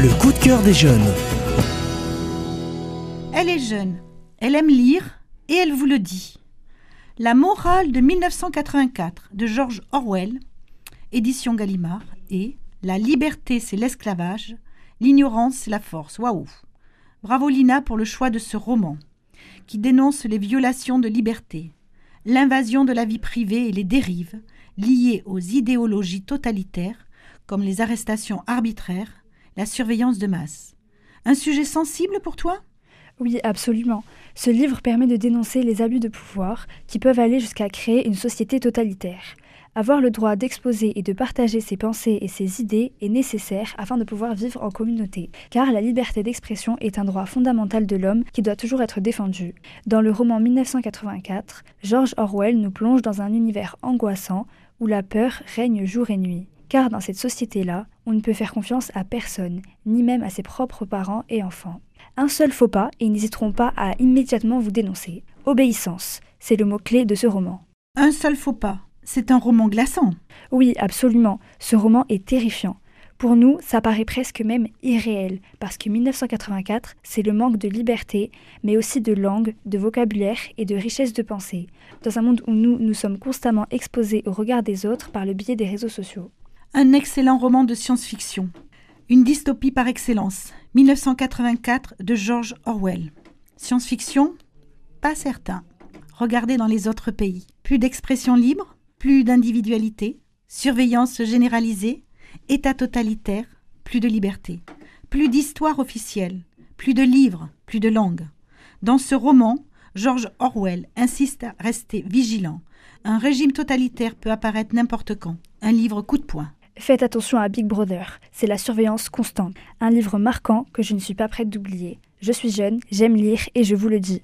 Le coup de cœur des jeunes. Elle est jeune, elle aime lire et elle vous le dit. La morale de 1984 de George Orwell, édition Gallimard, et La liberté c'est l'esclavage, l'ignorance c'est la force. Waouh Bravo Lina pour le choix de ce roman, qui dénonce les violations de liberté, l'invasion de la vie privée et les dérives liées aux idéologies totalitaires, comme les arrestations arbitraires, la surveillance de masse. Un sujet sensible pour toi? Oui, absolument. Ce livre permet de dénoncer les abus de pouvoir qui peuvent aller jusqu'à créer une société totalitaire. Avoir le droit d'exposer et de partager ses pensées et ses idées est nécessaire afin de pouvoir vivre en communauté, car la liberté d'expression est un droit fondamental de l'homme qui doit toujours être défendu. Dans le roman 1984, George Orwell nous plonge dans un univers angoissant où la peur règne jour et nuit. Car dans cette société-là, on ne peut faire confiance à personne, ni même à ses propres parents et enfants. Un seul faux pas et ils n'hésiteront pas à immédiatement vous dénoncer. Obéissance, c'est le mot-clé de ce roman. Un seul faux pas. C'est un roman glaçant. Oui, absolument. Ce roman est terrifiant. Pour nous, ça paraît presque même irréel, parce que 1984, c'est le manque de liberté, mais aussi de langue, de vocabulaire et de richesse de pensée, dans un monde où nous, nous sommes constamment exposés au regard des autres par le biais des réseaux sociaux. Un excellent roman de science-fiction. Une dystopie par excellence. 1984 de George Orwell. Science-fiction? Pas certain. Regardez dans les autres pays. Plus d'expression libre plus d'individualité, surveillance généralisée, État totalitaire, plus de liberté, plus d'histoire officielle, plus de livres, plus de langues. Dans ce roman, George Orwell insiste à rester vigilant. Un régime totalitaire peut apparaître n'importe quand. Un livre coup de poing. Faites attention à Big Brother, c'est la surveillance constante. Un livre marquant que je ne suis pas prête d'oublier. Je suis jeune, j'aime lire et je vous le dis.